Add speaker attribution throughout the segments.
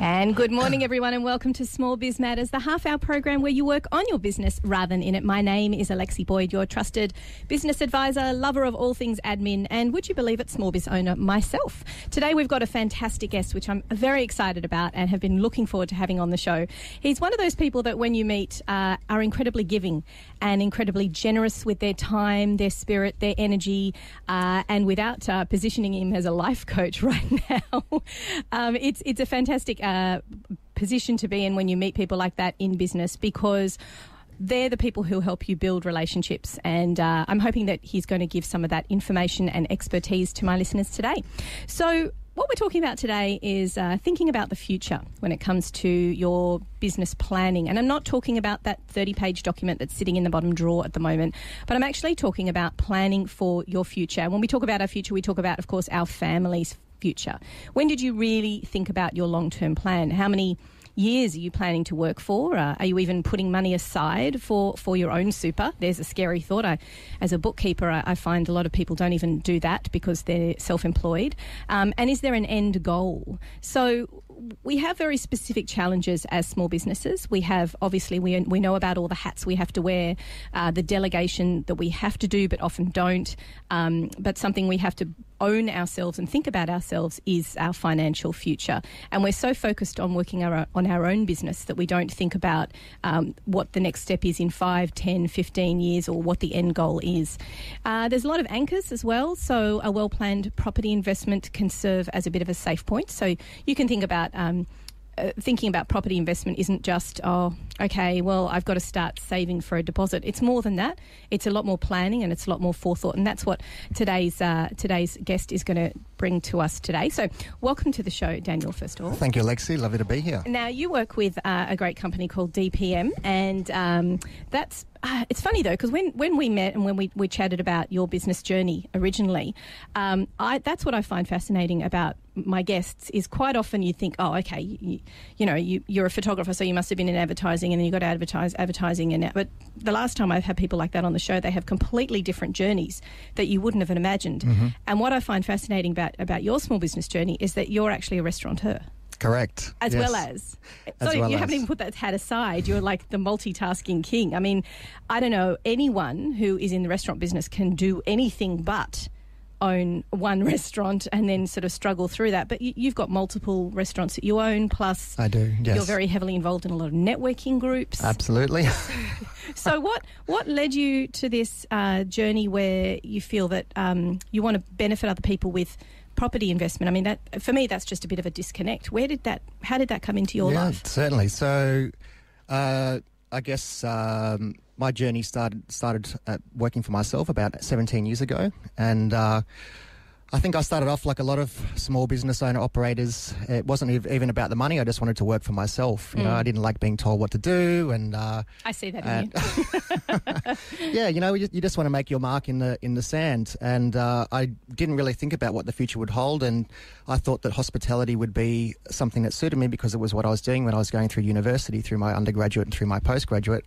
Speaker 1: And good morning, everyone, and welcome to Small Biz Matters, the half hour program where you work on your business rather than in it. My name is Alexi Boyd, your trusted business advisor, lover of all things admin, and would you believe it, small biz owner myself. Today, we've got a fantastic guest, which I'm very excited about and have been looking forward to having on the show. He's one of those people that, when you meet, uh, are incredibly giving and incredibly generous with their time, their spirit, their energy, uh, and without uh, positioning him as a life coach right now, um, it's it's a fantastic uh, position to be in when you meet people like that in business because they're the people who help you build relationships. And uh, I'm hoping that he's going to give some of that information and expertise to my listeners today. So, what we're talking about today is uh, thinking about the future when it comes to your business planning. And I'm not talking about that 30 page document that's sitting in the bottom drawer at the moment, but I'm actually talking about planning for your future. When we talk about our future, we talk about, of course, our families' future. When did you really think about your long term plan? How many years are you planning to work for? Uh, are you even putting money aside for, for your own super? There's a scary thought. I, as a bookkeeper, I, I find a lot of people don't even do that because they're self employed. Um, and is there an end goal? So we have very specific challenges as small businesses. We have obviously we we know about all the hats we have to wear, uh, the delegation that we have to do but often don't. Um, but something we have to own ourselves and think about ourselves is our financial future. And we're so focused on working our, on our own business that we don't think about um, what the next step is in 5, 10, 15 years or what the end goal is. Uh, there's a lot of anchors as well. So a well planned property investment can serve as a bit of a safe point. So you can think about um, uh, thinking about property investment isn't just, oh, okay, well, I've got to start saving for a deposit. It's more than that. It's a lot more planning and it's a lot more forethought. And that's what today's, uh, today's guest is going to bring to us today. So, welcome to the show, Daniel, first of all.
Speaker 2: Thank you, Alexi. Lovely to be here.
Speaker 1: Now, you work with uh, a great company called DPN, and um, that's uh, it's funny though because when, when we met and when we, we chatted about your business journey originally, um, I, that's what I find fascinating about my guests is quite often you think, oh, okay, you, you know, you, you're a photographer, so you must have been in advertising, and then you got advertise advertising, and but the last time I've had people like that on the show, they have completely different journeys that you wouldn't have imagined. Mm-hmm. And what I find fascinating about about your small business journey is that you're actually a restaurateur.
Speaker 2: Correct.
Speaker 1: As yes. well as. as so well you as. haven't even put that hat aside. You're like the multitasking king. I mean, I don't know, anyone who is in the restaurant business can do anything but own one restaurant and then sort of struggle through that. But you, have got multiple restaurants that you own, plus
Speaker 2: I do. Yes.
Speaker 1: You're very heavily involved in a lot of networking groups.
Speaker 2: Absolutely.
Speaker 1: so what what led you to this uh, journey where you feel that um, you want to benefit other people with property investment. I mean, that for me, that's just a bit of a disconnect. Where did that? How did that come into your
Speaker 2: yeah,
Speaker 1: life?
Speaker 2: Certainly. So, uh, I guess um, my journey started started working for myself about 17 years ago, and. Uh, I think I started off like a lot of small business owner operators. It wasn't even about the money. I just wanted to work for myself. You mm. know, I didn't like being told what to do, and uh,
Speaker 1: I see that in
Speaker 2: you. yeah, you know, you, you, just want to make your mark in the in the sand. And uh, I didn't really think about what the future would hold, and I thought that hospitality would be something that suited me because it was what I was doing when I was going through university, through my undergraduate and through my postgraduate.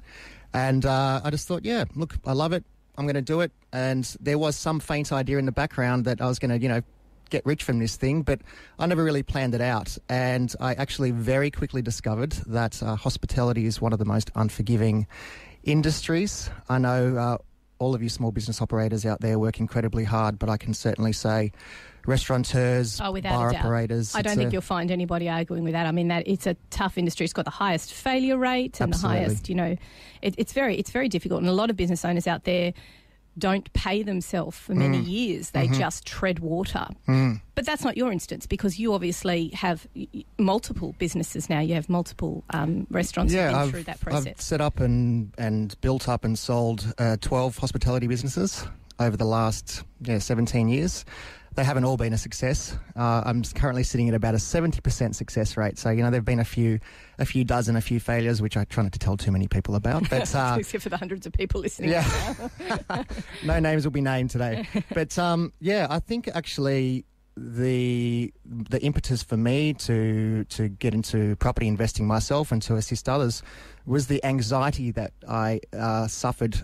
Speaker 2: And uh, I just thought, yeah, look, I love it. I'm going to do it. And there was some faint idea in the background that I was going to, you know, get rich from this thing, but I never really planned it out. And I actually very quickly discovered that uh, hospitality is one of the most unforgiving industries. I know uh, all of you small business operators out there work incredibly hard, but I can certainly say restaurateurs, oh, bar operators.
Speaker 1: I don't think a, you'll find anybody arguing with that. I mean, that it's a tough industry. It's got the highest failure rate and absolutely. the highest, you know, it, it's very it's very difficult. And a lot of business owners out there don't pay themselves for many mm. years. They mm-hmm. just tread water. Mm. But that's not your instance because you obviously have multiple businesses now. You have multiple um, restaurants
Speaker 2: yeah,
Speaker 1: I've, through that process.
Speaker 2: I've set up and, and built up and sold uh, 12 hospitality businesses over the last yeah, 17 years. They haven't all been a success. Uh, I'm currently sitting at about a 70% success rate. So, you know, there have been a few, a few dozen, a few failures, which I try not to tell too many people about.
Speaker 1: But uh, Except for the hundreds of people listening.
Speaker 2: Yeah. no names will be named today. But um, yeah, I think actually the the impetus for me to to get into property investing myself and to assist others was the anxiety that I uh, suffered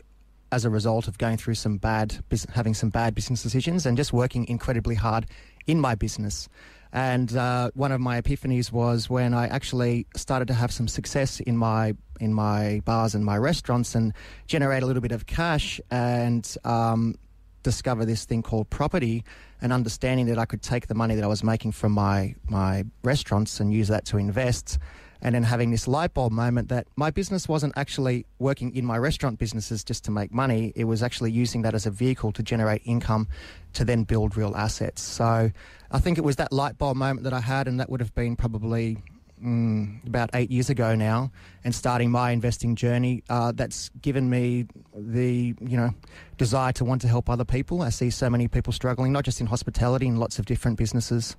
Speaker 2: as a result of going through some bad, having some bad business decisions and just working incredibly hard in my business. And uh, one of my epiphanies was when I actually started to have some success in my in my bars and my restaurants and generate a little bit of cash and um, discover this thing called property and understanding that I could take the money that I was making from my my restaurants and use that to invest and then having this light bulb moment that my business wasn't actually working in my restaurant businesses just to make money. It was actually using that as a vehicle to generate income to then build real assets. So I think it was that light bulb moment that I had, and that would have been probably mm, about eight years ago now, and starting my investing journey. Uh, that's given me the you know desire to want to help other people. I see so many people struggling, not just in hospitality, in lots of different businesses,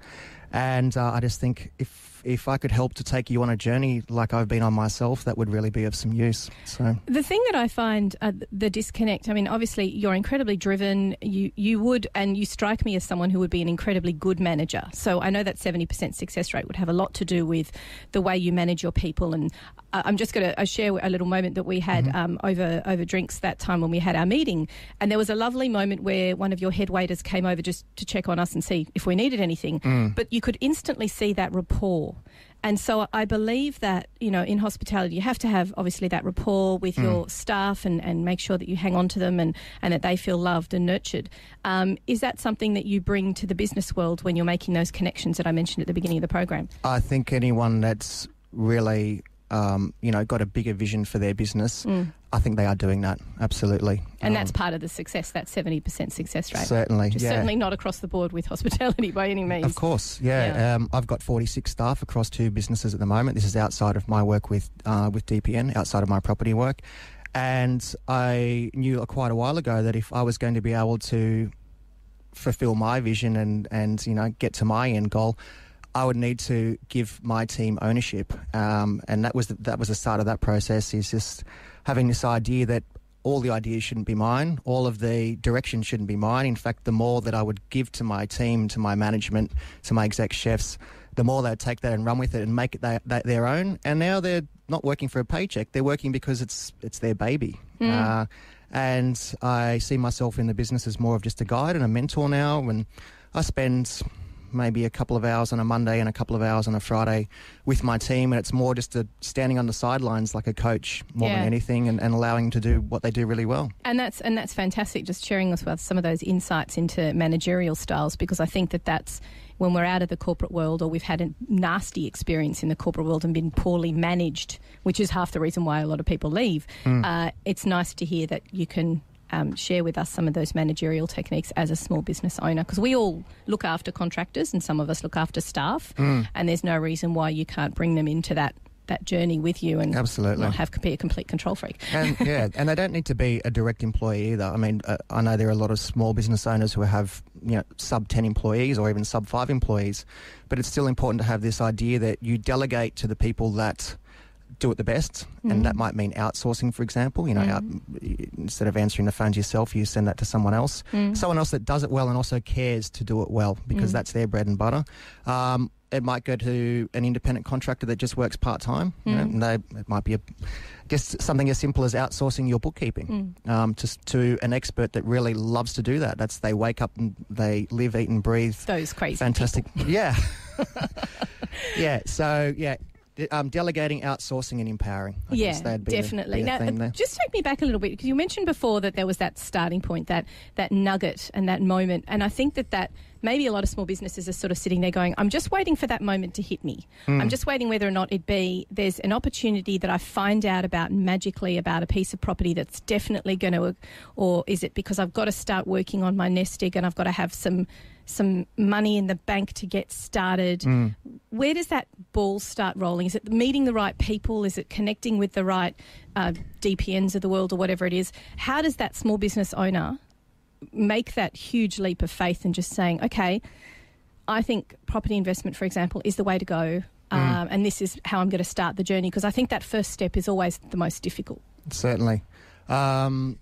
Speaker 2: and uh, I just think if if I could help to take you on a journey like I've been on myself, that would really be of some use. So
Speaker 1: the thing that I find uh, the disconnect. I mean, obviously you're incredibly driven. You you would and you strike me as someone who would be an incredibly good manager. So I know that seventy percent success rate would have a lot to do with the way you manage your people. And uh, I'm just going to share a little moment that we had mm-hmm. um, over over drinks that time when we had our meeting, and there was a lovely moment where one of your head waiters came over just to check on us and see if we needed anything. Mm. But you could instantly see that rapport and so I believe that, you know, in hospitality, you have to have obviously that rapport with mm. your staff and, and make sure that you hang on to them and, and that they feel loved and nurtured. Um, is that something that you bring to the business world when you're making those connections that I mentioned at the beginning of the program?
Speaker 2: I think anyone that's really um, you know, got a bigger vision for their business, mm. I think they are doing that absolutely.
Speaker 1: And um, that's part of the success, that seventy percent success rate.
Speaker 2: Certainly, yeah.
Speaker 1: certainly not across the board with hospitality by any means.
Speaker 2: Of course, yeah. yeah. Um, I've got forty six staff across two businesses at the moment. This is outside of my work with uh, with DPN, outside of my property work, and I knew quite a while ago that if I was going to be able to fulfil my vision and and you know get to my end goal I would need to give my team ownership, um, and that was the, that was the start of that process. Is just having this idea that all the ideas shouldn't be mine, all of the direction shouldn't be mine. In fact, the more that I would give to my team, to my management, to my exec chefs, the more they'd take that and run with it and make it their, their own. And now they're not working for a paycheck; they're working because it's it's their baby. Mm. Uh, and I see myself in the business as more of just a guide and a mentor now, and I spend maybe a couple of hours on a Monday and a couple of hours on a Friday with my team. And it's more just a standing on the sidelines like a coach more yeah. than anything and, and allowing to do what they do really well.
Speaker 1: And that's, and that's fantastic, just sharing with us some of those insights into managerial styles because I think that that's when we're out of the corporate world or we've had a nasty experience in the corporate world and been poorly managed, which is half the reason why a lot of people leave, mm. uh, it's nice to hear that you can um, share with us some of those managerial techniques as a small business owner because we all look after contractors and some of us look after staff, mm. and there's no reason why you can't bring them into that that journey with you and
Speaker 2: absolutely
Speaker 1: not have be a complete control freak.
Speaker 2: And yeah, and they don't need to be a direct employee either. I mean, uh, I know there are a lot of small business owners who have you know sub ten employees or even sub five employees, but it's still important to have this idea that you delegate to the people that do it the best, mm. and that mm. might mean outsourcing, for example. You know, mm. out, instead of answering the phones yourself, you send that to someone else, mm. someone else that does it well and also cares to do it well because mm. that's their bread and butter. Um, it might go to an independent contractor that just works part time. You know, mm. they, it might be a, just something as simple as outsourcing your bookkeeping um, to, to an expert that really loves to do that. That's they wake up and they live, eat, and breathe.
Speaker 1: Those crazy
Speaker 2: fantastic.
Speaker 1: People.
Speaker 2: Yeah. yeah. So yeah, um, delegating, outsourcing, and empowering.
Speaker 1: I yeah, definitely. now, just take me back a little bit because you mentioned before that there was that starting point, that that nugget, and that moment, and I think that that maybe a lot of small businesses are sort of sitting there going, I'm just waiting for that moment to hit me. Mm. I'm just waiting whether or not it be there's an opportunity that I find out about magically about a piece of property that's definitely going to, or is it because I've got to start working on my nest egg and I've got to have some some money in the bank to get started. Mm. Where does that ball start rolling? Is it meeting the right people? Is it connecting with the right uh, DPNs of the world or whatever it is? How does that small business owner make that huge leap of faith and just saying, okay, I think property investment, for example, is the way to go. Mm. Um, and this is how I'm going to start the journey because I think that first step is always the most difficult.
Speaker 2: Certainly. Um,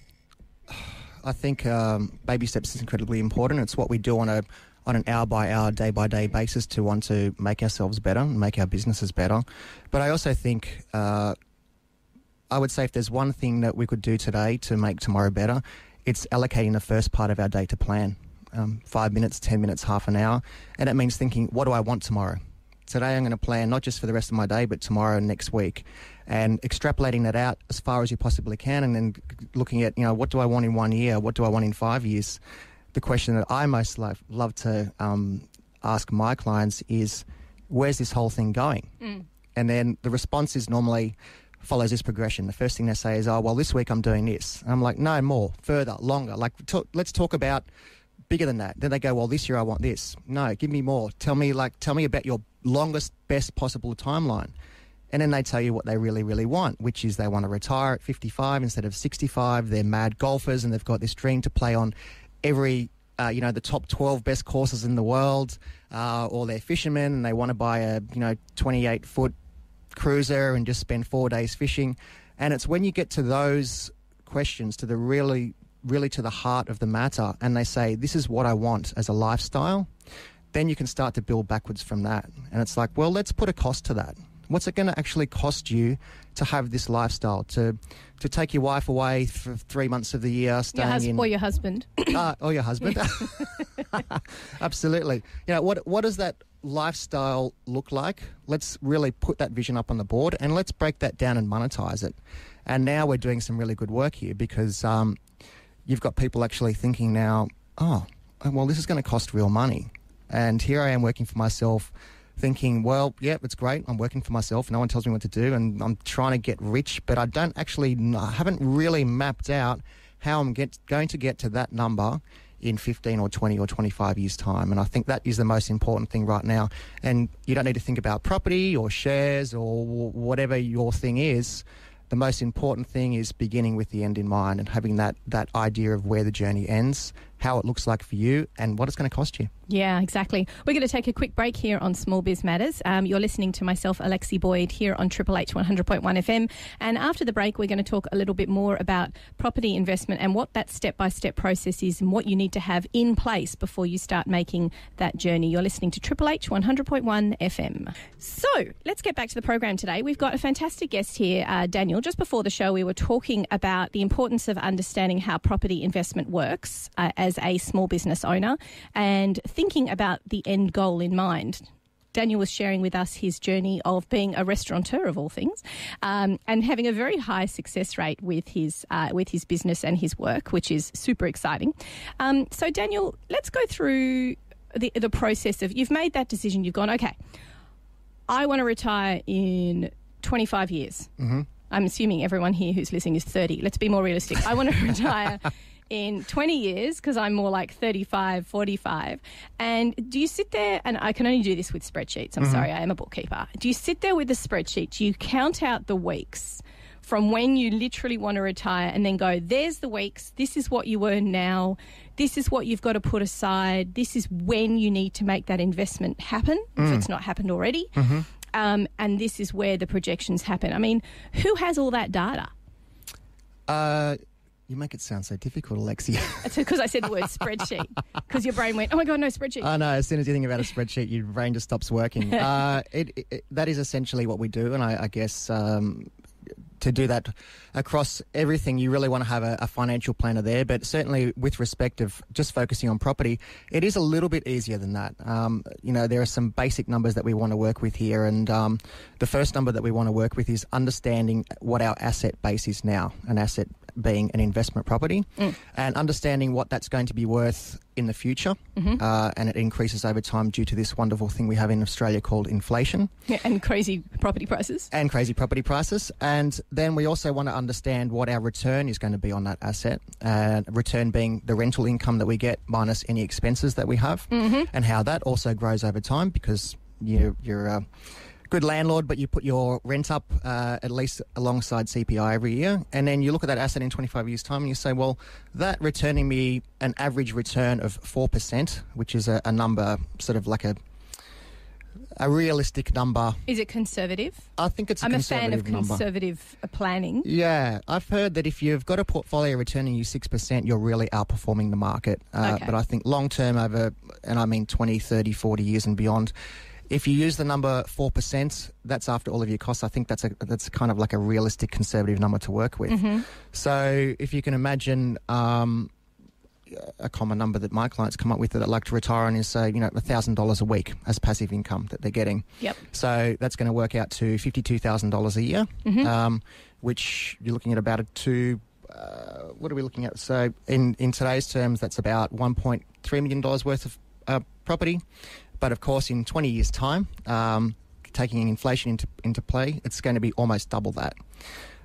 Speaker 2: I think um, baby steps is incredibly important. It's what we do on a on an hour by hour, day by day basis to want to make ourselves better, make our businesses better. But I also think uh, I would say if there's one thing that we could do today to make tomorrow better, it's allocating the first part of our day to plan. um, five minutes, 10 minutes, half an hour. And it means thinking, what do I want tomorrow? Today I'm going to plan not just for the rest of my day, but tomorrow and next week. And extrapolating that out as far as you possibly can and then looking at, you know, what do I want in one year? What do I want in five years? The question that I most love, love to um, ask my clients is, where's this whole thing going?
Speaker 1: Mm.
Speaker 2: And then the response is normally follows this progression. The first thing they say is, oh, well, this week I'm doing this. And I'm like, no, more, further, longer. Like, talk, let's talk about bigger than that. Then they go, well, this year I want this. No, give me more. Tell me, like, tell me about your longest, best possible timeline. And then they tell you what they really, really want, which is they want to retire at 55 instead of 65. They're mad golfers and they've got this dream to play on every, uh, you know, the top 12 best courses in the world. Uh, or they're fishermen and they want to buy a, you know, 28 foot cruiser and just spend four days fishing. And it's when you get to those questions, to the really, really to the heart of the matter, and they say, This is what I want as a lifestyle, then you can start to build backwards from that. And it's like, well, let's put a cost to that. What's it going to actually cost you to have this lifestyle? To to take your wife away for three months of the year, staying
Speaker 1: Your hus-
Speaker 2: in
Speaker 1: or your husband.
Speaker 2: uh, or your husband. Absolutely. You know, what what does that lifestyle look like? Let's really put that vision up on the board and let's break that down and monetize it. And now we're doing some really good work here because um, you've got people actually thinking now, oh, well, this is going to cost real money. And here I am working for myself thinking, well, yeah, it's great. I'm working for myself. No one tells me what to do, and I'm trying to get rich, but I don't actually, I haven't really mapped out how I'm get, going to get to that number in 15 or 20 or 25 years' time. And I think that is the most important thing right now. And you don't need to think about property or shares or whatever your thing is. The most important thing is beginning with the end in mind and having that, that idea of where the journey ends how it looks like for you, and what it's going to cost you.
Speaker 1: Yeah, exactly. We're going to take a quick break here on Small Biz Matters. Um, you're listening to myself, Alexi Boyd, here on Triple H 100.1 FM. And after the break, we're going to talk a little bit more about property investment and what that step by step process is and what you need to have in place before you start making that journey. You're listening to Triple H 100.1 FM. So let's get back to the program today. We've got a fantastic guest here, uh, Daniel. Just before the show, we were talking about the importance of understanding how property investment works. Uh, as a small business owner and thinking about the end goal in mind. Daniel was sharing with us his journey of being a restaurateur of all things, um, and having a very high success rate with his uh, with his business and his work, which is super exciting. Um, so, Daniel, let's go through the the process of you've made that decision. You've gone, okay, I want to retire in twenty five years.
Speaker 2: Mm-hmm.
Speaker 1: I'm assuming everyone here who's listening is thirty. Let's be more realistic. I want to retire in 20 years because I'm more like 35, 45. And do you sit there, and I can only do this with spreadsheets. I'm mm-hmm. sorry, I am a bookkeeper. Do you sit there with the spreadsheets, you count out the weeks from when you literally want to retire and then go, there's the weeks, this is what you earn now, this is what you've got to put aside, this is when you need to make that investment happen mm. if it's not happened already.
Speaker 2: Mm-hmm.
Speaker 1: Um, and this is where the projections happen. I mean, who has all that data?
Speaker 2: Uh, you make it sound so difficult, Alexia.
Speaker 1: It's because I said the word spreadsheet. Because your brain went, oh my God, no spreadsheet.
Speaker 2: I know. As soon as you think about a spreadsheet, your brain just stops working. uh, it, it, that is essentially what we do. And I, I guess um, to do that across everything, you really want to have a, a, financial planner there. But certainly, with respect of just focusing on property, it is a little bit easier than that. Um, you know, there are some basic numbers that we want to work with here, and um, the first number that we want to work with is understanding what our asset base is now. An asset being an investment property,
Speaker 1: mm.
Speaker 2: and understanding what that's going to be worth in the future,
Speaker 1: mm-hmm.
Speaker 2: uh, and it increases over time due to this wonderful thing we have in Australia called inflation.
Speaker 1: Yeah, and crazy property prices.
Speaker 2: And crazy property prices. And then we also want to understand what our return is going to be on that asset, uh, return being the rental income that we get minus any expenses that we have,
Speaker 1: mm-hmm.
Speaker 2: and how that also grows over time because you, you're. Uh, good landlord, but you put your rent up uh, at least alongside CPI every year, and then you look at that asset in 25 years' time, and you say, well, that returning me an average return of four percent, which is a, a number sort of like a a realistic number.
Speaker 1: Is it conservative?
Speaker 2: I think it's.
Speaker 1: i
Speaker 2: I'm
Speaker 1: a fan of
Speaker 2: number.
Speaker 1: conservative uh, planning.
Speaker 2: Yeah, I've heard that if you've got a portfolio returning you six percent, you're really outperforming the market. Uh,
Speaker 1: okay.
Speaker 2: But I think long term over, and I mean 20, 30, 40 years and beyond, if you use the number four percent, that's after all of your costs. I think that's a that's kind of like a realistic conservative number to work with.
Speaker 1: Mm-hmm.
Speaker 2: So if you can imagine. Um, a common number that my clients come up with that I'd like to retire on is say, you know, thousand dollars a week as passive income that they're getting.
Speaker 1: Yep.
Speaker 2: So that's going to work out to fifty-two thousand dollars a year,
Speaker 1: Mm-hmm.
Speaker 2: um, which you're looking at about a two. Uh, what are we looking at? So in in today's terms, that's about one point three million dollars worth of uh, property. But of course, in twenty years' time, um, taking inflation into into play, it's going to be almost double that.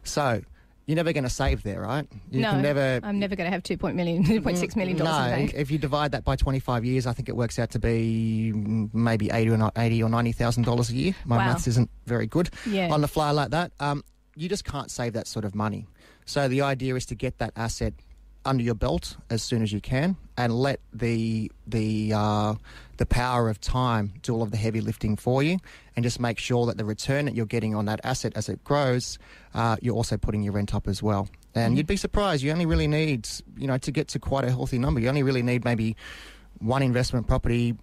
Speaker 2: So. You're never going to save there, right? You
Speaker 1: no,
Speaker 2: can never
Speaker 1: I'm never going to have two point million, two point six million dollars
Speaker 2: no,
Speaker 1: in the bank.
Speaker 2: if you divide that by 25 years, I think it works out to be maybe 80 or not 80 or 90 thousand dollars a year. My
Speaker 1: Wow.
Speaker 2: maths isn't very good
Speaker 1: Yeah.
Speaker 2: on the fly like that. Um, you just can't save that sort of money. So the idea is to get that asset under your belt as soon as you can, and let the the uh, the power of time do all of the heavy lifting for you, and just make sure that the return that you're getting on that asset as it grows, uh, you're also putting your rent up as well. And you'd be surprised. You only really need, you know, to get to quite a healthy number. You only really need maybe one investment property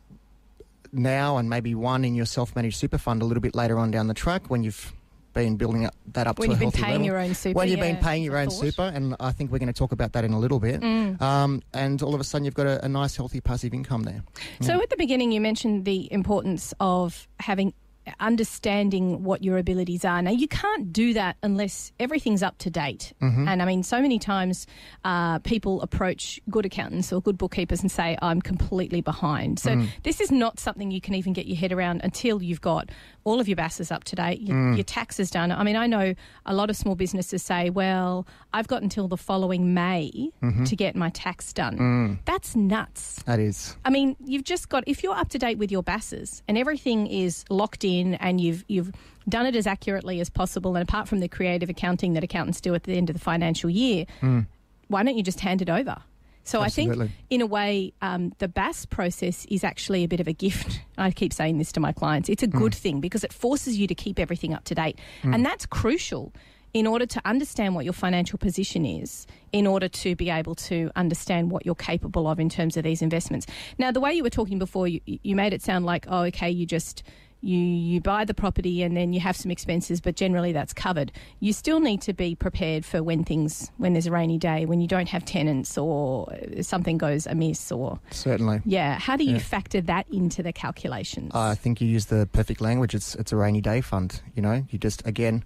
Speaker 2: now, and maybe one in your self-managed super fund a little bit later on down the track when you've been building up that up
Speaker 1: When
Speaker 2: to
Speaker 1: you've
Speaker 2: a
Speaker 1: been
Speaker 2: healthy
Speaker 1: paying
Speaker 2: level.
Speaker 1: your own super,
Speaker 2: when you've been paying your own
Speaker 1: thought.
Speaker 2: super, and I think we're going to talk about that in a little bit.
Speaker 1: Mm.
Speaker 2: Um, and all of a sudden, you've got a, a nice, healthy passive income there.
Speaker 1: So at the beginning, you mentioned the importance of having understanding what your abilities are. Now, you can't do that unless everything's up to date. And I mean, so many times uh, people approach good accountants or good bookkeepers and say, I'm completely behind. So this is not something you can even get your head around until you've got all of your BASs up to date, your, mm. your taxes done. I mean, I know a lot of small businesses say, well, I've got until the following May mm-hmm. to get my tax done. Mm. That's nuts.
Speaker 2: That is.
Speaker 1: I mean, you've just got if you're up to date with your BASs and everything is locked in and you've you've done it as accurately as possible, and apart from the creative accounting that accountants do at the end of the financial year, mm. why don't you just hand it over? So I think, in a way, um, the BAS process is actually a bit of a gift. I keep saying this to my clients. It's a good thing because it forces you to keep everything up to date, and that's crucial in order to understand what your financial position is, in order to be able to understand what you're capable of in terms of these investments. Now, the way you were talking before, you, you made it sound like, oh, okay, you just you you buy the property and then you have some expenses, but generally that's covered. You still need to be prepared for when things when there's a rainy day, when you don't have tenants or something goes amiss, or
Speaker 2: Certainly.
Speaker 1: yeah. How do you
Speaker 2: Yeah.
Speaker 1: factor that into the calculations?
Speaker 2: I think you use the perfect language. It's it's a rainy day fund. You know, you just again,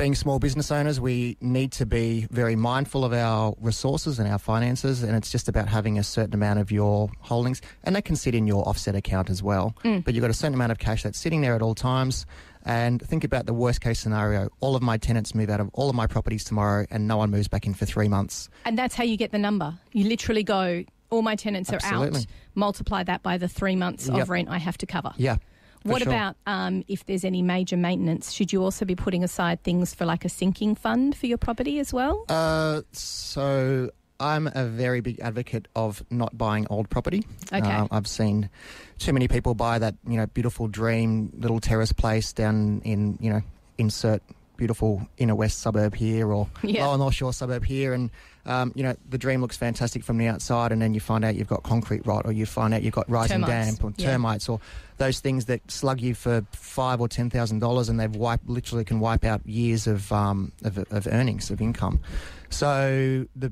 Speaker 2: being small business owners, we need to be very mindful of our resources and our finances, and it's just about having a certain amount of your holdings, and that can sit in your offset account as well. Mm. But you've got a certain amount of cash that's sitting there at all times. And think about the worst case scenario: all of my tenants move out of all of my properties tomorrow, and no one moves back in for three months.
Speaker 1: and that's how you get the number. You literally go. All my tenants are out. Multiply that by the three months
Speaker 2: Yep.
Speaker 1: of rent I have to cover.
Speaker 2: Yeah.
Speaker 1: What
Speaker 2: sure.
Speaker 1: about um, if there's any major maintenance? Should you also be putting aside things for like a sinking fund for your property as well?
Speaker 2: Uh, so I'm a very big advocate of not buying old property.
Speaker 1: Okay.
Speaker 2: Uh, I've seen too many people buy that you know beautiful dream little terrace place down in you know insert beautiful inner west suburb here or
Speaker 1: Yeah.
Speaker 2: lower north shore suburb here and um, you know the dream looks fantastic from the outside and then you find out you've got concrete rot or you find out you've got rising
Speaker 1: Termites,
Speaker 2: damp or
Speaker 1: yeah.
Speaker 2: termites or those things that slug you for five or ten thousand dollars and they've wiped literally can wipe out years of, um, of of earnings of income so the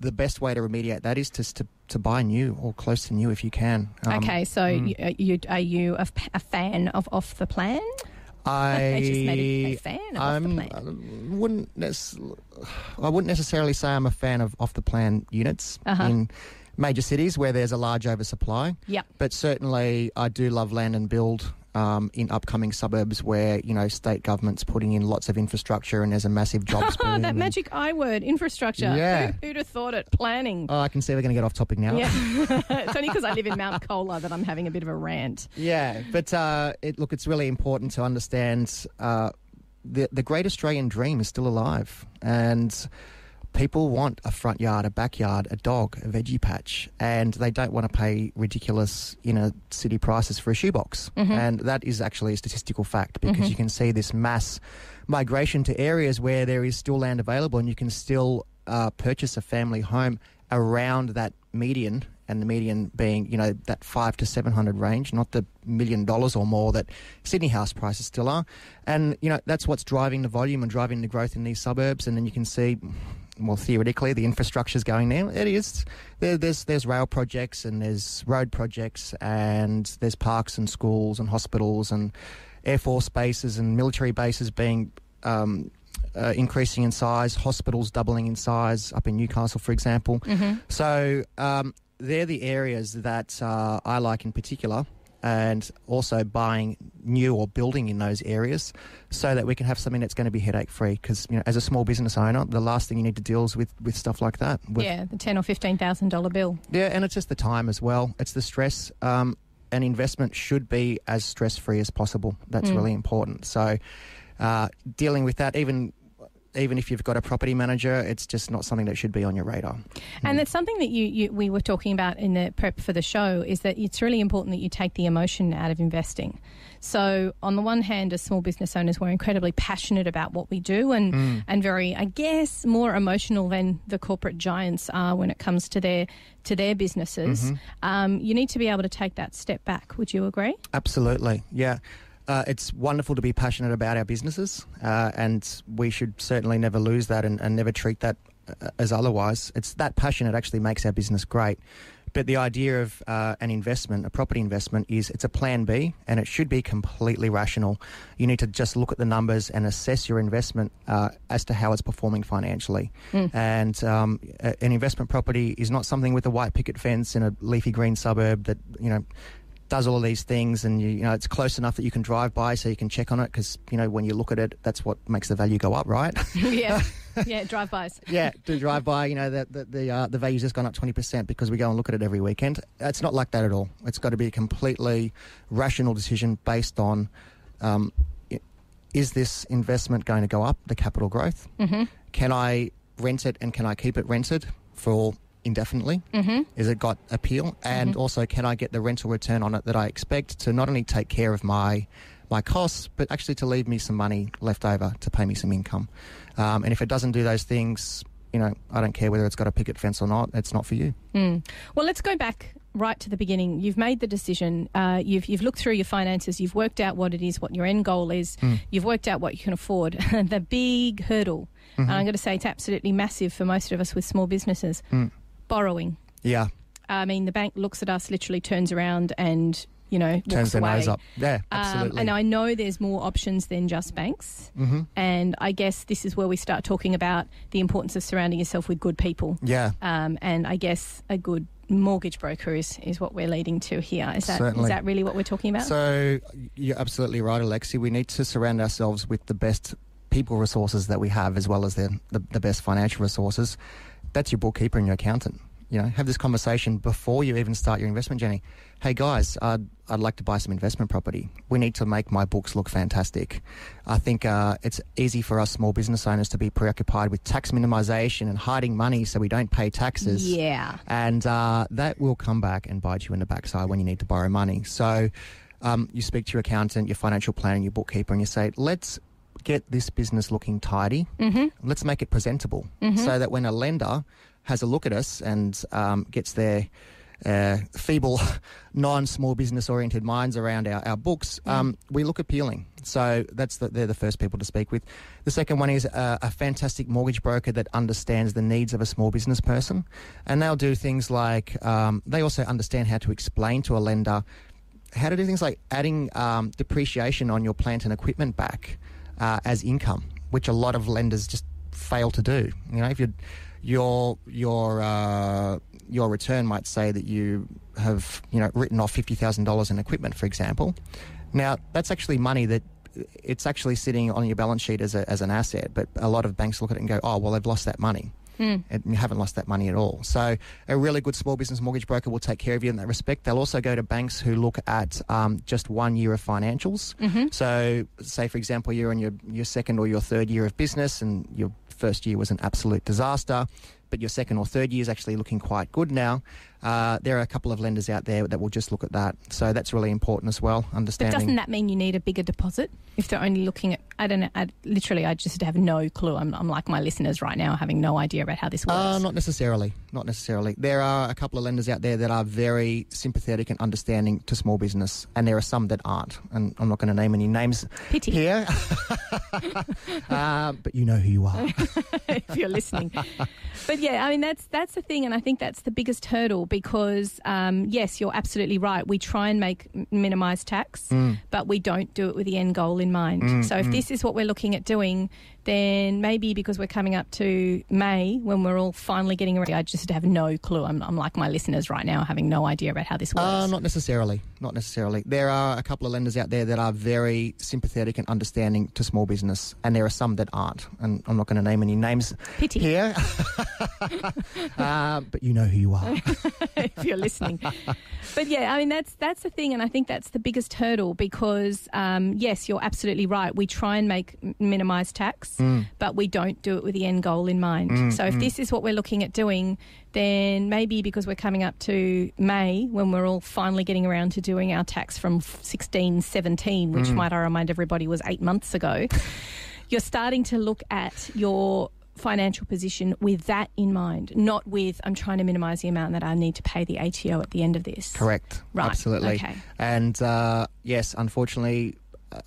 Speaker 2: the best way to remediate that is to, to to buy new or close to new if you can. Um,
Speaker 1: okay, so you, uh, you, are you a fan of off the plan?
Speaker 2: I
Speaker 1: I just made a, a fan of off the
Speaker 2: I'm,
Speaker 1: plan.
Speaker 2: I wouldn't nec- I wouldn't necessarily say I'm a fan of off the plan units
Speaker 1: Uh-huh.
Speaker 2: in major cities where there's a large oversupply.
Speaker 1: Yep.
Speaker 2: But certainly, I do love land and build um, in upcoming suburbs where you know state government's putting in lots of infrastructure and there's a massive jobs
Speaker 1: Oh,
Speaker 2: boom.
Speaker 1: that magic I word, infrastructure.
Speaker 2: Yeah.
Speaker 1: Who, who'd have thought it? Planning.
Speaker 2: Oh, I can see we're going to get off topic now.
Speaker 1: Yeah. it's only because I live in Mount Colah that I'm having a bit of a rant.
Speaker 2: Yeah, but uh, it, look, it's really important to understand uh, the the great Australian dream is still alive, and people want a front yard, a backyard, a dog, a veggie patch, and they don't want to pay ridiculous inner city prices for a shoebox. And that is actually a statistical fact because you can see this mass migration to areas where there is still land available, and you can still uh, purchase a family home around that median. And the median being, you know, that five to seven hundred range, not the million dollars or more that Sydney house prices still are. And you know, that's what's driving the volume and driving the growth in these suburbs. And then you can see well, theoretically, the infrastructure is going there. It is. There, there's there's rail projects and there's road projects and there's parks and schools and hospitals and air force bases and military bases being um, uh, increasing in size, hospitals doubling in size up in Newcastle, for example.
Speaker 1: Mm-hmm.
Speaker 2: So um, they're the areas that uh, I like in particular, and also buying new or building in those areas so that we can have something that's going to be headache free. Because you know, as a small business owner, the last thing you need to deal is with with stuff like that. With-
Speaker 1: Yeah, the ten or fifteen thousand dollar bill.
Speaker 2: yeah, and it's just the time as well. It's the stress. Um, an investment should be as stress free as possible. That's
Speaker 1: Mm.
Speaker 2: really important. So, uh, dealing with that, even even if you've got a property manager, it's just not something that should be on your radar.
Speaker 1: And hmm. that's something that you, you we were talking about in the prep for the show is that it's really important that you take the emotion out of investing. So on the one hand, as small business owners, we're incredibly passionate about what we do and hmm. and very, I guess, more emotional than the corporate giants are when it comes to their to their businesses. Mm-hmm. Um, you need to be able to take that step back. Would you agree?
Speaker 2: Absolutely, yeah. Uh, it's wonderful to be passionate about our businesses, uh, and we should certainly never lose that and, and never treat that uh, as otherwise. It's that passion that actually makes our business great. But the idea of uh, an investment, a property investment, is it's a plan B and it should be completely rational. You need to just look at the numbers and assess your investment uh, as to how it's performing financially. And um, an investment property is not something with a white picket fence in a leafy green suburb that, you know, does all of these things and you, you know it's close enough that you can drive by so you can check on it because you know when you look at it that's what makes the value go up right?
Speaker 1: Yeah, yeah, drive-bys.
Speaker 2: yeah to drive by you know that the the, uh, the value's just gone up 20% because we go and look at it every weekend. It's not like that at all. It's got to be a completely rational decision based on um, is this investment going to go up the capital growth?
Speaker 1: Mm-hmm.
Speaker 2: can i rent it and can i keep it rented for indefinitely
Speaker 1: Mm-hmm.
Speaker 2: is it got appeal and also can i get the rental return on it that i expect to not only take care of my my costs but actually to leave me some money left over to pay me some income um, and if it doesn't do those things you know i don't care whether it's got a picket fence or not it's not for you
Speaker 1: Mm. Well, let's go back right to the beginning. You've made the decision. Uh, you've you've looked through your finances. You've worked out what it is, what your end goal is. You've worked out what you can afford. the big hurdle, and I'm going to say it's absolutely massive for most of us with small businesses. Borrowing.
Speaker 2: yeah
Speaker 1: I mean, the bank looks at us, literally turns around, and you know walks
Speaker 2: turns their
Speaker 1: away.
Speaker 2: nose up yeah
Speaker 1: Um,
Speaker 2: absolutely
Speaker 1: and I know there's more options than just banks. Mm-hmm. And I guess this is where we start talking about the importance of surrounding yourself with good people.
Speaker 2: yeah
Speaker 1: Um, and I guess a good mortgage broker is, is what we're leading to here. Is that is
Speaker 2: Certainly.
Speaker 1: that really what we're talking about?
Speaker 2: So you're absolutely right, Alexi. We need to surround ourselves with the best people resources that we have, as well as the, the, the best financial resources. That's your bookkeeper and your accountant. You know, have this conversation before you even start your investment journey. Hey guys, I'd, I'd like to buy some investment property. We need to make my books look fantastic. I think uh, it's easy for us small business owners to be preoccupied with tax minimization and hiding money so we don't pay taxes
Speaker 1: yeah.
Speaker 2: and uh, that will come back and bite you in the backside when you need to borrow money. So um, you speak to your accountant, your financial planner, your bookkeeper, and you say, let's get this business looking tidy. Mm-hmm. Let's make it presentable so that when a lender has a look at us and um, gets their uh, feeble, non-small business oriented minds around our, our books, um, we look appealing. So that's the, they're the first people to speak with. The second one is a, a fantastic mortgage broker that understands the needs of a small business person, and they'll do things like um, they also understand how to explain to a lender how to do things like adding um, depreciation on your plant and equipment back uh, as income, which a lot of lenders just fail to do. You know, if you your your uh, your return might say that you have you know written off fifty thousand dollars in equipment, for example. Now that's actually money that it's actually sitting on your balance sheet as a, as an asset, but a lot of banks look at it and go, oh well, they've lost that money. And you haven't lost that money at all. So, a really good small business mortgage broker will take care of you in that respect. They'll also go to banks who look at um, just one year of financials. So, say, for example, you're in your, your second or your third year of business and your first year was an absolute disaster, but your second or third year is actually looking quite good now. Uh, there are a couple of lenders out there that will just look at that. So that's really important as well. understanding.
Speaker 1: But doesn't that mean you need a bigger deposit if they're only looking at? I don't know. I, literally, I just have no clue. I'm, I'm like my listeners right now, having no idea about how this works.
Speaker 2: Uh, not necessarily. Not necessarily. There are a couple of lenders out there that are very sympathetic and understanding to small business, and there are some that aren't. And I'm not going to name any names
Speaker 1: Pity
Speaker 2: here, uh, but you know who you are.
Speaker 1: if you're listening. but yeah, I mean that's that's the thing, and I think that's the biggest hurdle because um, yes, you're absolutely right. We try and make minimise tax,
Speaker 2: Mm.
Speaker 1: but we don't do it with the end goal in mind. so if this is what we're looking at doing, then maybe because we're coming up to May when we're all finally getting ready, I just have no clue. I'm, I'm like my listeners right now, having no idea about how this works.
Speaker 2: Uh, not necessarily. Not necessarily. There are a couple of lenders out there that are very sympathetic and understanding to small business, and there are some that aren't. And I'm not going to name any names
Speaker 1: Pity
Speaker 2: here, uh, but you know who you are.
Speaker 1: if you're listening. But yeah, I mean that's that's the thing, and I think that's the biggest hurdle because um, yes, you're absolutely right. We try and make minimise tax, Mm. but we don't do it with the end goal in mind. Mm, so if mm. this is what we're looking at doing, then maybe because we're coming up to May when we're all finally getting around to doing our tax from 16, 17, which might I remind everybody was eight months ago, you're starting to look at your financial position with that in mind, not with I'm trying to minimise the amount that I need to pay the ATO at the end of this.
Speaker 2: Correct.
Speaker 1: Right,
Speaker 2: Absolutely.
Speaker 1: okay.
Speaker 2: And uh, yes, unfortunately,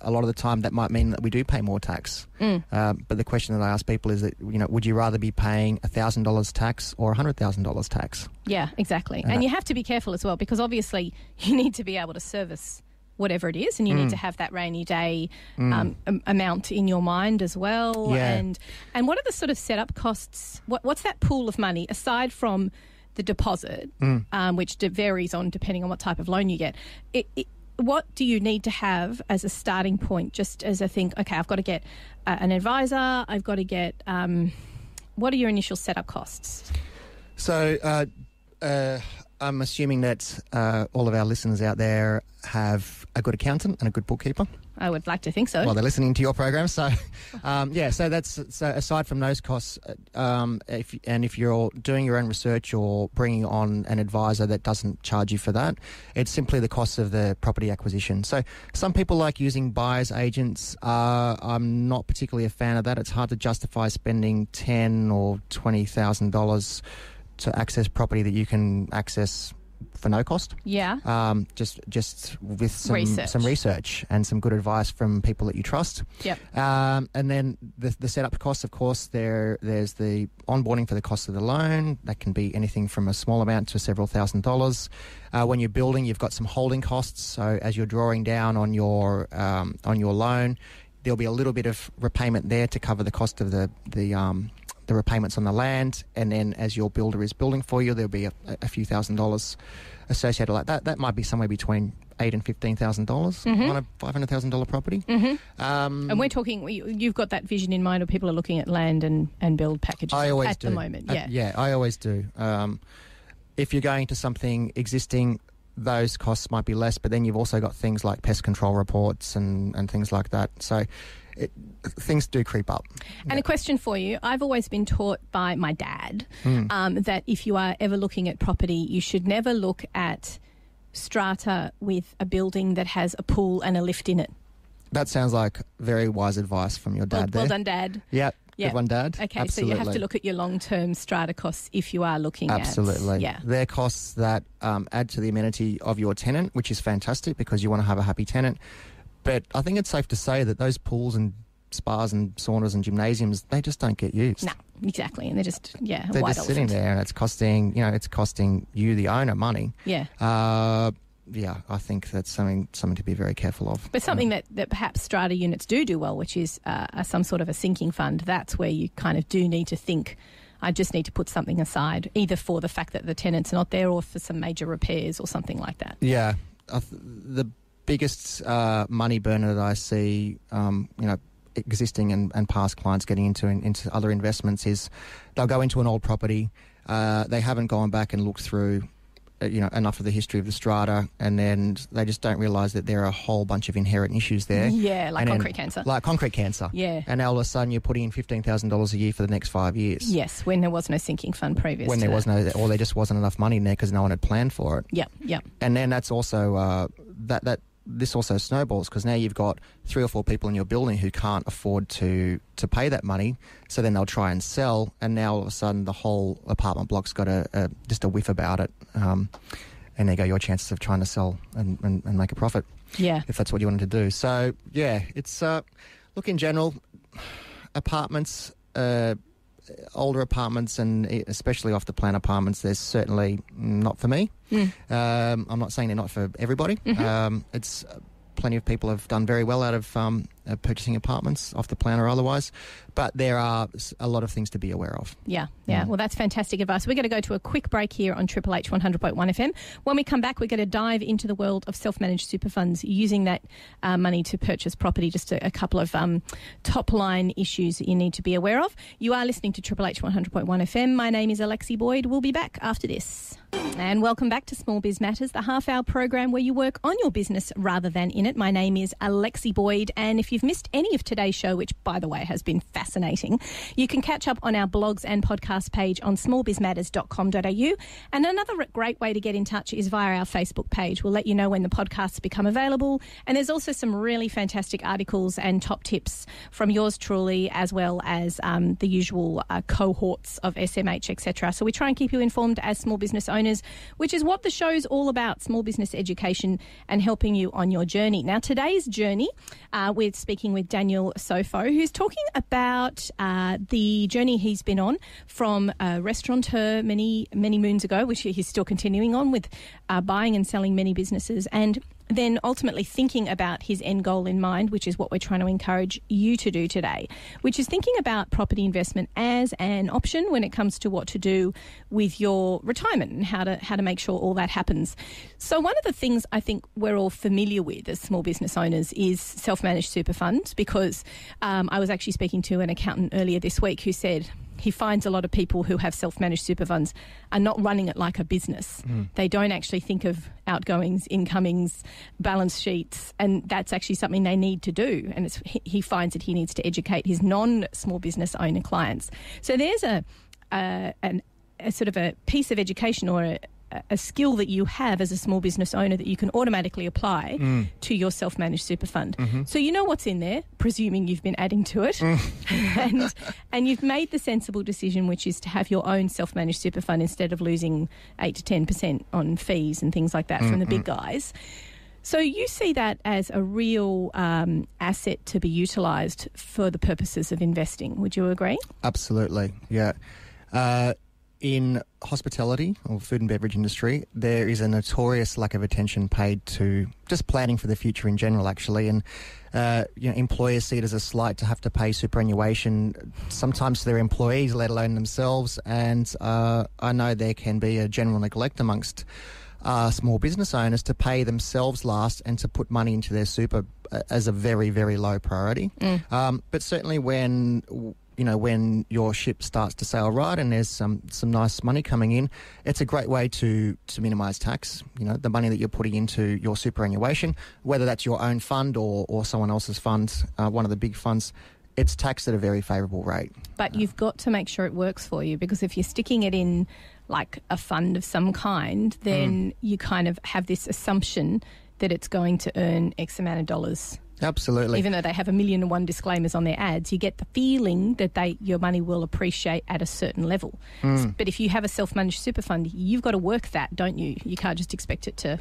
Speaker 2: a lot of the time that might mean that we do pay more tax.
Speaker 1: Mm.
Speaker 2: Um, but the question that I ask people is that you know, would you rather be paying thousand dollars tax or hundred thousand dollars tax?
Speaker 1: Yeah, exactly.
Speaker 2: And
Speaker 1: And you have to be careful as well because obviously you need to be able to service whatever it is and you need
Speaker 2: Mm.
Speaker 1: to have that rainy day um, am- amount in your mind as well
Speaker 2: Yeah.
Speaker 1: and and what are the sort of setup costs what, what's that pool of money aside from the deposit
Speaker 2: Mm.
Speaker 1: um, which varies on depending on what type of loan you get it, it, what do you need to have as a starting point just as i think okay i've got to get uh, an advisor i've got to get um, what are your initial setup costs
Speaker 2: So uh, uh, I'm assuming that uh, all of our listeners out there have a good accountant and a good bookkeeper.
Speaker 1: I would like to think so
Speaker 2: while they're listening to your program. So, um, yeah, so that's so aside from those costs, uh, um, if and if you're doing your own research or bringing on an advisor that doesn't charge you for that, it's simply the cost of the property acquisition. So, some people like using buyers agents. Uh, I'm not particularly a fan of that. It's hard to justify spending ten or twenty thousand dollars to access property that you can access for no cost
Speaker 1: yeah
Speaker 2: um, just just with some
Speaker 1: Research.
Speaker 2: some research and some good advice from people that you trust.
Speaker 1: Yep.
Speaker 2: Um, and then the, the setup costs, of course, there there's the onboarding for the cost of the loan. That can be anything from a small amount to several thousand dollars. Uh, when you're building, you've got some holding costs. So as you're drawing down on your um, on your loan, there'll be a little bit of repayment there to cover the cost of the the um, the repayments on the land, and then as your builder is building for you, there'll be a, a few thousand dollars associated like that. That might be somewhere between eight and fifteen thousand dollars
Speaker 1: Mhm.
Speaker 2: on a five hundred thousand dollar property.
Speaker 1: Mm-hmm.
Speaker 2: Um,
Speaker 1: And we're talking, you- you've got that vision in mind, or people are looking at land and, and build packages
Speaker 2: I always
Speaker 1: at
Speaker 2: do.
Speaker 1: the moment.
Speaker 2: Uh,
Speaker 1: Yeah.
Speaker 2: yeah, I always do. Um, if you're going to something existing, those costs might be less, but then you've also got things like pest control reports and, and things like that. So it, things do creep up.
Speaker 1: And a question for you. I've always been taught by my dad
Speaker 2: Mm.
Speaker 1: um, that if you are ever looking at property, you should never look at strata with a building that has a pool and a lift in it.
Speaker 2: That sounds like very wise advice from your dad
Speaker 1: well
Speaker 2: there.
Speaker 1: done, Dad.
Speaker 2: Yeah,
Speaker 1: Yeah.
Speaker 2: good one, Dad.
Speaker 1: Okay,
Speaker 2: Absolutely.
Speaker 1: so you have to look at your long term strata costs if you are looking
Speaker 2: Absolutely.
Speaker 1: at. Yeah.
Speaker 2: They're costs that um, add to the amenity of your tenant, which is fantastic because you want to have a happy tenant. But I think it's safe to say that those pools and spas and saunas and gymnasiums, they just don't get used.
Speaker 1: No, exactly. And they're just, yeah,
Speaker 2: They're just sitting there and it's costing, you know, it's costing you, the owner, money.
Speaker 1: Yeah.
Speaker 2: Uh, yeah, I think that's something something to be very careful of.
Speaker 1: But something that, that perhaps strata units do do well, which is uh, some sort of a sinking fund, that's where you kind of do need to think. I just need to put something aside, either for the fact that the tenant's are not there or for some major repairs or something like that.
Speaker 2: Yeah, I th- the biggest uh, money burner that I see, um, you know, existing and, and past clients getting into in, into other investments is they'll go into an old property, uh, they haven't gone back and looked through uh, you know enough of the history of the strata, and then they just don't realise that there are a whole bunch of inherent issues there.
Speaker 1: Yeah, like
Speaker 2: And then-
Speaker 1: concrete cancer.
Speaker 2: Like concrete cancer.
Speaker 1: Yeah.
Speaker 2: And all of a sudden you're putting in fifteen thousand dollars a year for the next five years.
Speaker 1: Yes, when there was no sinking fund previous.
Speaker 2: When there
Speaker 1: that.
Speaker 2: was no, or there just wasn't enough money in there because no one had planned for it.
Speaker 1: Yeah, yeah.
Speaker 2: and then that's also uh, that that this also snowballs because now you've got three or four people in your building who can't afford to to pay that money, so then they'll try and sell, and now all of a sudden the whole apartment block's got a, a just a whiff about it, um, and there go your chances of trying to sell and, and, and make a profit
Speaker 1: Yeah.
Speaker 2: if that's what you wanted to do. So yeah, it's uh, look in general, apartments. Uh, Older apartments and especially off the plan apartments, there's certainly not for me.
Speaker 1: Mm.
Speaker 2: Um, I'm not saying they're not for everybody.
Speaker 1: Mhm.
Speaker 2: Um, it's uh, plenty of people have done very well out of um, uh, purchasing apartments off the plan or otherwise, but there are a lot of things to be aware of.
Speaker 1: Yeah, yeah.
Speaker 2: Mm.
Speaker 1: Well, that's fantastic advice. We're going to go to a quick break here on Triple H 100.1 FM. When we come back, we're going to dive into the world of self managed super funds using that uh, money to purchase property. Just a, a couple of um, top line issues that you need to be aware of. You are listening to Triple H 100.1 FM. My name is Alexi Boyd. We'll be back after this. And welcome back to Small Biz Matters, the half hour program where you work on your business rather than in it. My name is Alexi Boyd, and if you've missed any of today's show, which by the way has been fascinating, you can catch up on our blogs and podcast page on smallbizmatters.com.au. And another great way to get in touch is via our Facebook page. We'll let you know when the podcasts become available. And there's also some really fantastic articles and top tips from yours truly, as well as um, the usual uh, cohorts of SMH, etc. So we try and keep you informed as small business owners, which is what the show's all about small business education and helping you on your journey. Now, today's journey, uh, we're speaking with Daniel Sofo, who's talking about uh, the journey he's been on from a restaurateur many, many moons ago, which he's still continuing on with uh, buying and selling many businesses. And then ultimately thinking about his end goal in mind, which is what we're trying to encourage you to do today, which is thinking about property investment as an option when it comes to what to do with your retirement and how to how to make sure all that happens. So one of the things I think we're all familiar with as small business owners is self-managed super funds because um, I was actually speaking to an accountant earlier this week who said he finds a lot of people who have self-managed super funds are not running it like a business. Hmm. They don't actually think of outgoings, incomings, balance sheets, and that's actually something they need to do. And it's, he- finds that he needs to educate his non-small business owner clients. So there's a, a, an, a sort of a piece of education or a, a skill that you have as a small business owner that you can automatically apply to your self-managed super fund. So you know what's in there, presuming you've been adding to it, and and you've made the sensible decision, which is to have your own self-managed super fund instead of losing eight to ten percent on fees and things like that from the big guys. So you see that as a real um, asset to be utilised for the purposes of investing. Would you agree?
Speaker 2: Absolutely, yeah. Uh, in hospitality or food and beverage industry, there is a notorious lack of attention paid to just planning for the future in general, actually. And uh, you know, employers see it as a slight to have to pay superannuation, sometimes to their employees, let alone themselves. And uh, I know there can be a general neglect amongst uh, small business owners to pay themselves last and to put money into their super uh, as a very, very low priority. Um, but certainly when you know when your ship starts to sail right and there's some some nice money coming in, it's a great way to to minimise tax. You know the money that you're putting into your superannuation, whether that's your own fund or or someone else's fund, uh, one of the big funds. It's taxed at a very favourable rate.
Speaker 1: But you've got to make sure it works for you because if you're sticking it in like a fund of some kind, then you kind of have this assumption that it's going to earn X amount of dollars.
Speaker 2: Absolutely.
Speaker 1: Even though they have a million and one disclaimers on their ads, you get the feeling that they your money will appreciate at a certain level. But if you have a self-managed super fund, you've got to work that, don't you? You can't just expect it to.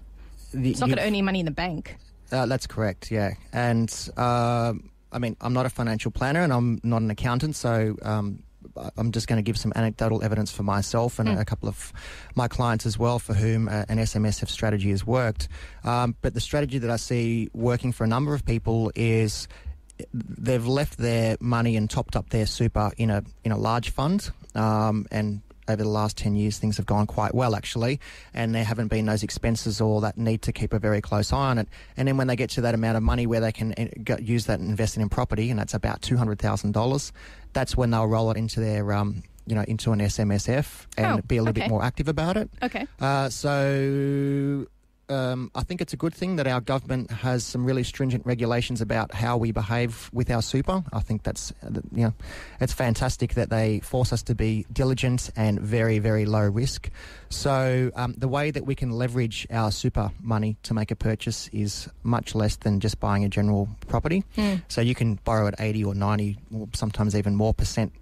Speaker 2: The-
Speaker 1: It's not going to earn you money in the bank.
Speaker 2: Uh, that's correct, yeah. And um I mean, I'm not a financial planner and I'm not an accountant, so um, I'm just going to give some anecdotal evidence for myself and a couple of my clients as well for whom uh, an SMSF strategy has worked. Um, but the strategy that I see working for a number of people is they've left their money and topped up their super in a in a large fund, um, and over the last 10 years things have gone quite well actually and there haven't been those expenses or that need to keep a very close eye on it and then when they get to that amount of money where they can uh, use that and invest it in property and that's about $200,000 that's when they'll roll it into their um, you know, into an SMSF and
Speaker 1: Oh,
Speaker 2: be a little
Speaker 1: okay.
Speaker 2: bit more active about it.
Speaker 1: Okay.
Speaker 2: Uh, so um, I think it's a good thing that our government has some really stringent regulations about how we behave with our super. I think that's uh, you know it's fantastic that they force us to be diligent and very very low risk. So um, the way that we can leverage our super money to make a purchase is much less than just buying a general property.
Speaker 1: Mm.
Speaker 2: So you can borrow at 80 or 90 or sometimes even more percent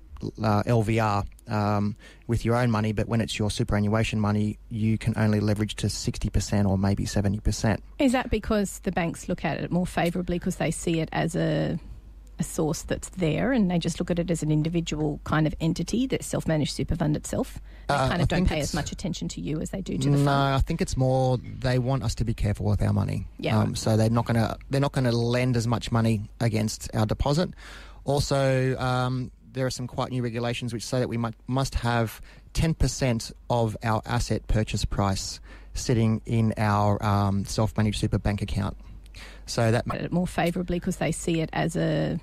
Speaker 2: uh, LVR um, with your own money, but when it's your superannuation money, you can only leverage to 60% or maybe 70%.
Speaker 1: Is that because the banks look at it more favourably because they see it as a a source that's there and they just look at it as an individual kind of entity that self-managed super fund itself? They
Speaker 2: Uh,
Speaker 1: kind
Speaker 2: I
Speaker 1: of don't pay as much attention to you as they do to the
Speaker 2: no,
Speaker 1: fund.
Speaker 2: No, I think it's more they want us to be careful with our money.
Speaker 1: Yeah.
Speaker 2: Um, so they're not going to they're not going to lend as much money against our deposit. Also, um, there are some quite new regulations which say that we mu- must have 10% of our asset purchase price sitting in our um, self-managed super bank account. So that
Speaker 1: at it more favourably because they see it as a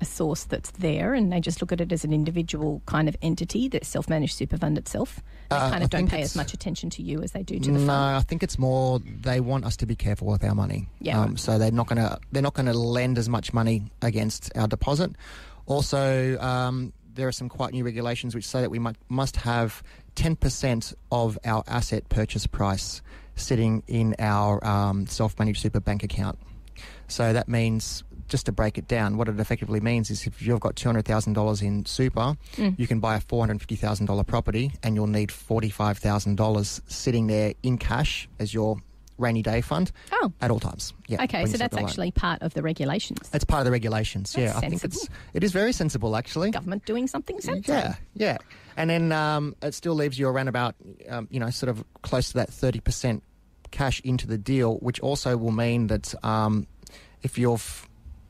Speaker 1: a source that's there and they just look at it as an individual kind of entity that self-managed super fund itself. They
Speaker 2: Uh,
Speaker 1: kind
Speaker 2: I
Speaker 1: of don't pay as much attention to you as they do to the
Speaker 2: no,
Speaker 1: fund.
Speaker 2: No, I think it's more they want us to be careful with our money.
Speaker 1: Yeah.
Speaker 2: Um, so they're not going to they're not going to lend as much money against our deposit. Also, um, there are some quite new regulations which say that we mu- must have ten percent of our asset purchase price sitting in our um, self-managed super bank account. So that means. Just to break it down, what it effectively means is if you've got two hundred thousand dollars in super,
Speaker 1: Mm.
Speaker 2: you can buy a four hundred fifty thousand dollar property, and you'll need forty five thousand dollars sitting there in cash as your rainy day fund
Speaker 1: Oh,
Speaker 2: at all times. Yeah.
Speaker 1: okay. So that's actually part of the regulations.
Speaker 2: it's part of the regulations.
Speaker 1: That's
Speaker 2: yeah, I think it's it is very sensible actually.
Speaker 1: Government doing something sensible.
Speaker 2: Yeah, yeah, and then um, it still leaves you around about um, you know sort of close to that thirty percent cash into the deal, which also will mean that um, if you've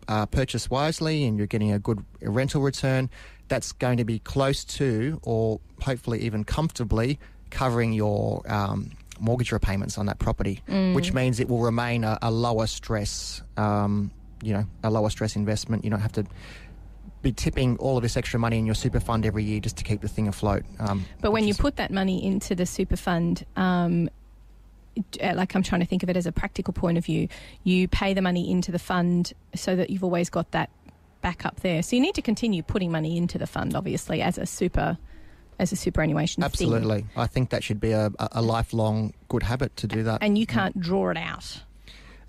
Speaker 2: uh, purchased wisely and you're getting a good rental return, that's going to be close to or hopefully even comfortably covering your um, mortgage repayments on that property,
Speaker 1: Mm.
Speaker 2: which means it will remain a, a lower stress, um, you know, a lower stress investment. You don't have to be tipping all of this extra money in your super fund every year just to keep the thing afloat. Um,
Speaker 1: But when you put that money into the super fund, um, uh, like I'm trying to think of it as a practical point of view, you pay the money into the fund so that you've always got that backup there. So you need to continue putting money into the fund, obviously, as a super, as a superannuation thing.
Speaker 2: absolutely, I think that should be a a lifelong good habit to do that.
Speaker 1: And you can't draw it out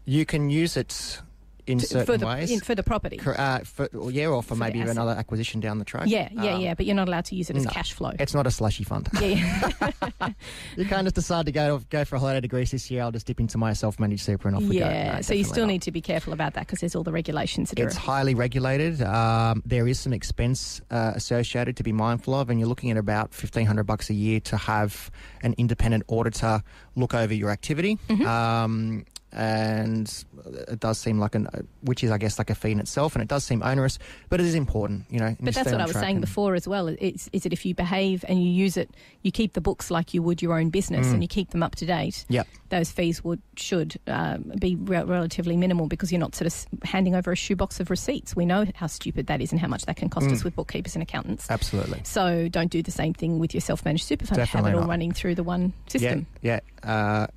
Speaker 2: you can use it in
Speaker 1: to-
Speaker 2: certain
Speaker 1: for the
Speaker 2: ways.
Speaker 1: in, for the property.
Speaker 2: Cor- uh, for, or yeah, or for,
Speaker 1: For
Speaker 2: maybe another acquisition down the track.
Speaker 1: Yeah, yeah,
Speaker 2: Um,
Speaker 1: yeah. But you're not allowed to use it as
Speaker 2: no.
Speaker 1: cash flow.
Speaker 2: It's not a slushy fund.
Speaker 1: Yeah, yeah.
Speaker 2: you can't just decide to go go for a holiday to Greece this year. I'll just dip into my self-managed super and off we go.
Speaker 1: yeah.
Speaker 2: No,
Speaker 1: so you still
Speaker 2: not.
Speaker 1: need to be careful about that because there's all the regulations that
Speaker 2: It's highly regulated. Um, there is some expense uh, associated to be mindful of, and you're looking at about fifteen hundred bucks a year to have an independent auditor look over your activity.
Speaker 1: Mhm.
Speaker 2: Um, and it does seem like an, which is I guess like a fee in itself, and it does seem onerous, but it is important, you know.
Speaker 1: But that's what I was saying before as well. Is, is that if you behave and you use it, you keep the books like you would your own business
Speaker 2: Mm.
Speaker 1: and you keep them up to date,
Speaker 2: Yep.
Speaker 1: those fees would should um, be re- relatively minimal because you're not sort of handing over a shoebox of receipts. We know how stupid that is and how much that can cost us
Speaker 2: Mm.
Speaker 1: with bookkeepers and accountants.
Speaker 2: Absolutely.
Speaker 1: So don't do the same thing with your self-managed super fund.
Speaker 2: Definitely
Speaker 1: Have it all
Speaker 2: not.
Speaker 1: running through the one system.
Speaker 2: Yeah, yeah, uh,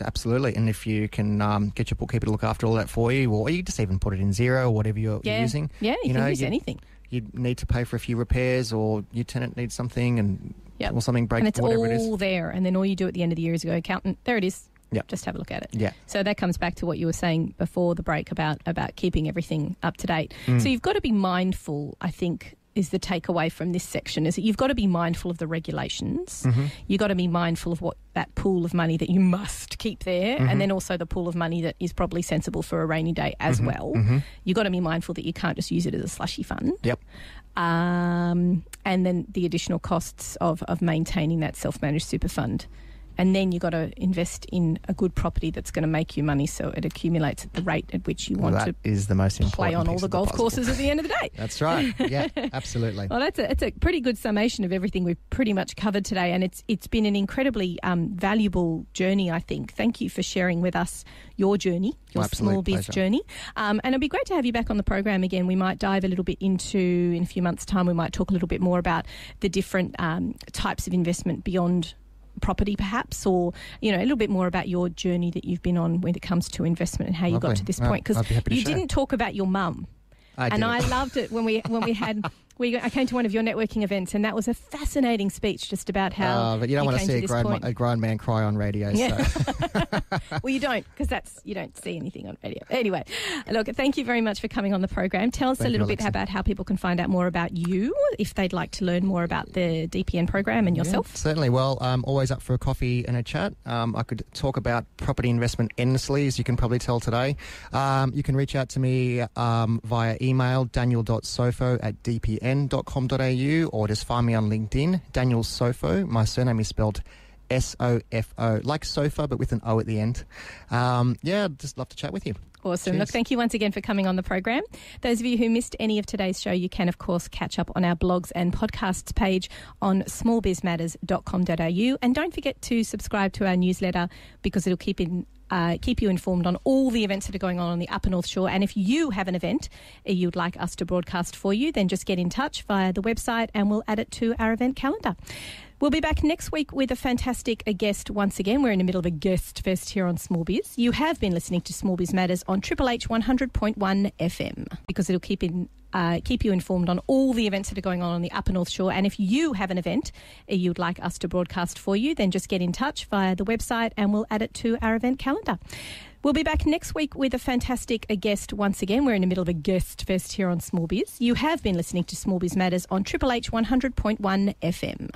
Speaker 2: absolutely. And if you can um, get your bookkeeper to look after all that for you, or you just even put it in Xero or whatever you're,
Speaker 1: Yeah.
Speaker 2: using.
Speaker 1: Yeah, you,
Speaker 2: You
Speaker 1: can
Speaker 2: know,
Speaker 1: use
Speaker 2: you-
Speaker 1: anything.
Speaker 2: You need to pay for a few repairs, or your tenant needs something, and
Speaker 1: Yep.
Speaker 2: or something breaks,
Speaker 1: and it's
Speaker 2: whatever it is.
Speaker 1: all there. And then all you do at the end of the year is go, accountant, there it is.
Speaker 2: Yep.
Speaker 1: Just have a look at it.
Speaker 2: Yeah.
Speaker 1: So that comes back to what you were saying before the break about about keeping everything up to date.
Speaker 2: Mm.
Speaker 1: So you've got to be mindful, I think, is the takeaway from this section is that you've got to be mindful of the regulations.
Speaker 2: Mhm.
Speaker 1: You've got to be mindful of what that pool of money that you must keep there,
Speaker 2: Mhm.
Speaker 1: and then also the pool of money that is probably sensible for a rainy day as
Speaker 2: Mhm.
Speaker 1: well.
Speaker 2: Mhm.
Speaker 1: You've got to be mindful that you can't just use it as a slushy fund.
Speaker 2: Yep.
Speaker 1: Um, and then the additional costs of, of maintaining that self managed super fund. And then you've got to invest in a good property that's going to make you money so it accumulates at the rate at which you
Speaker 2: Well,
Speaker 1: want
Speaker 2: that
Speaker 1: to
Speaker 2: is the most important.
Speaker 1: play on all the golf
Speaker 2: puzzle.
Speaker 1: courses at the end of the day.
Speaker 2: That's right. Yeah, absolutely.
Speaker 1: Well, that's a, it's a pretty good summation of everything we've pretty much covered today, and it's it's been an incredibly um, valuable journey. I think. Thank you for sharing with us your journey, your
Speaker 2: My
Speaker 1: small biz
Speaker 2: pleasure.
Speaker 1: journey, um, and it'd be great to have you back on the program again. We might dive a little bit into in a few months' time. We might talk a little bit more about the different um, types of investment beyond property perhaps or you know a little bit more about your journey that you've been on when it comes to investment and how you got to this point because
Speaker 2: be
Speaker 1: you
Speaker 2: share.
Speaker 1: didn't talk about your mum
Speaker 2: I
Speaker 1: and
Speaker 2: did.
Speaker 1: I loved it when we when we had we I came to one of your networking events and that was a fascinating speech just about how.
Speaker 2: Uh, but you don't want to see a grown,
Speaker 1: point.
Speaker 2: a grown man cry on radio.
Speaker 1: Yeah.
Speaker 2: So.
Speaker 1: well, you don't because that's you don't see anything on radio. Anyway, look, thank you very much for coming on the program. Tell us
Speaker 2: Thank
Speaker 1: a
Speaker 2: you,
Speaker 1: little bit
Speaker 2: Alexa.
Speaker 1: about how people can find out more about you if they'd like to learn more about the DPN program and yourself.
Speaker 2: Yeah, certainly. Well, I'm always up for a coffee and a chat. Um, I could talk about property investment endlessly, as you can probably tell today. Um, you can reach out to me um, via email, daniel.sofo at dpn.com.au, or just find me on LinkedIn, Daniel Sofo. My surname is spelled S O F O, like sofa, but with an O at the end. Um, yeah, I'd just love to chat with you.
Speaker 1: Awesome. Look, thank you once again for coming on the program. Those of you who missed any of today's show, you can, of course, catch up on our blogs and podcasts page on smallbizmatters.com.au. And don't forget to subscribe to our newsletter because it'll keep in. Uh, keep you informed on all the events that are going on on the Upper North Shore. And if you have an event you'd like us to broadcast for you, then just get in touch via the website and we'll add it to our event calendar. We'll be back next week with a fantastic uh, guest once again. We're in the middle of a guest fest here on Small Biz. You have been listening to Small Biz Matters on Triple H 100.1 FM because it'll keep in. Uh, keep you informed on all the events that are going on on the Upper North Shore. And if you have an event you'd like us to broadcast for you, then just get in touch via the website and we'll add it to our event calendar. We'll be back next week with a fantastic guest once again. We're in the middle of a guest fest here on Small Biz. You have been listening to Small Biz Matters on Triple H 100.1 FM.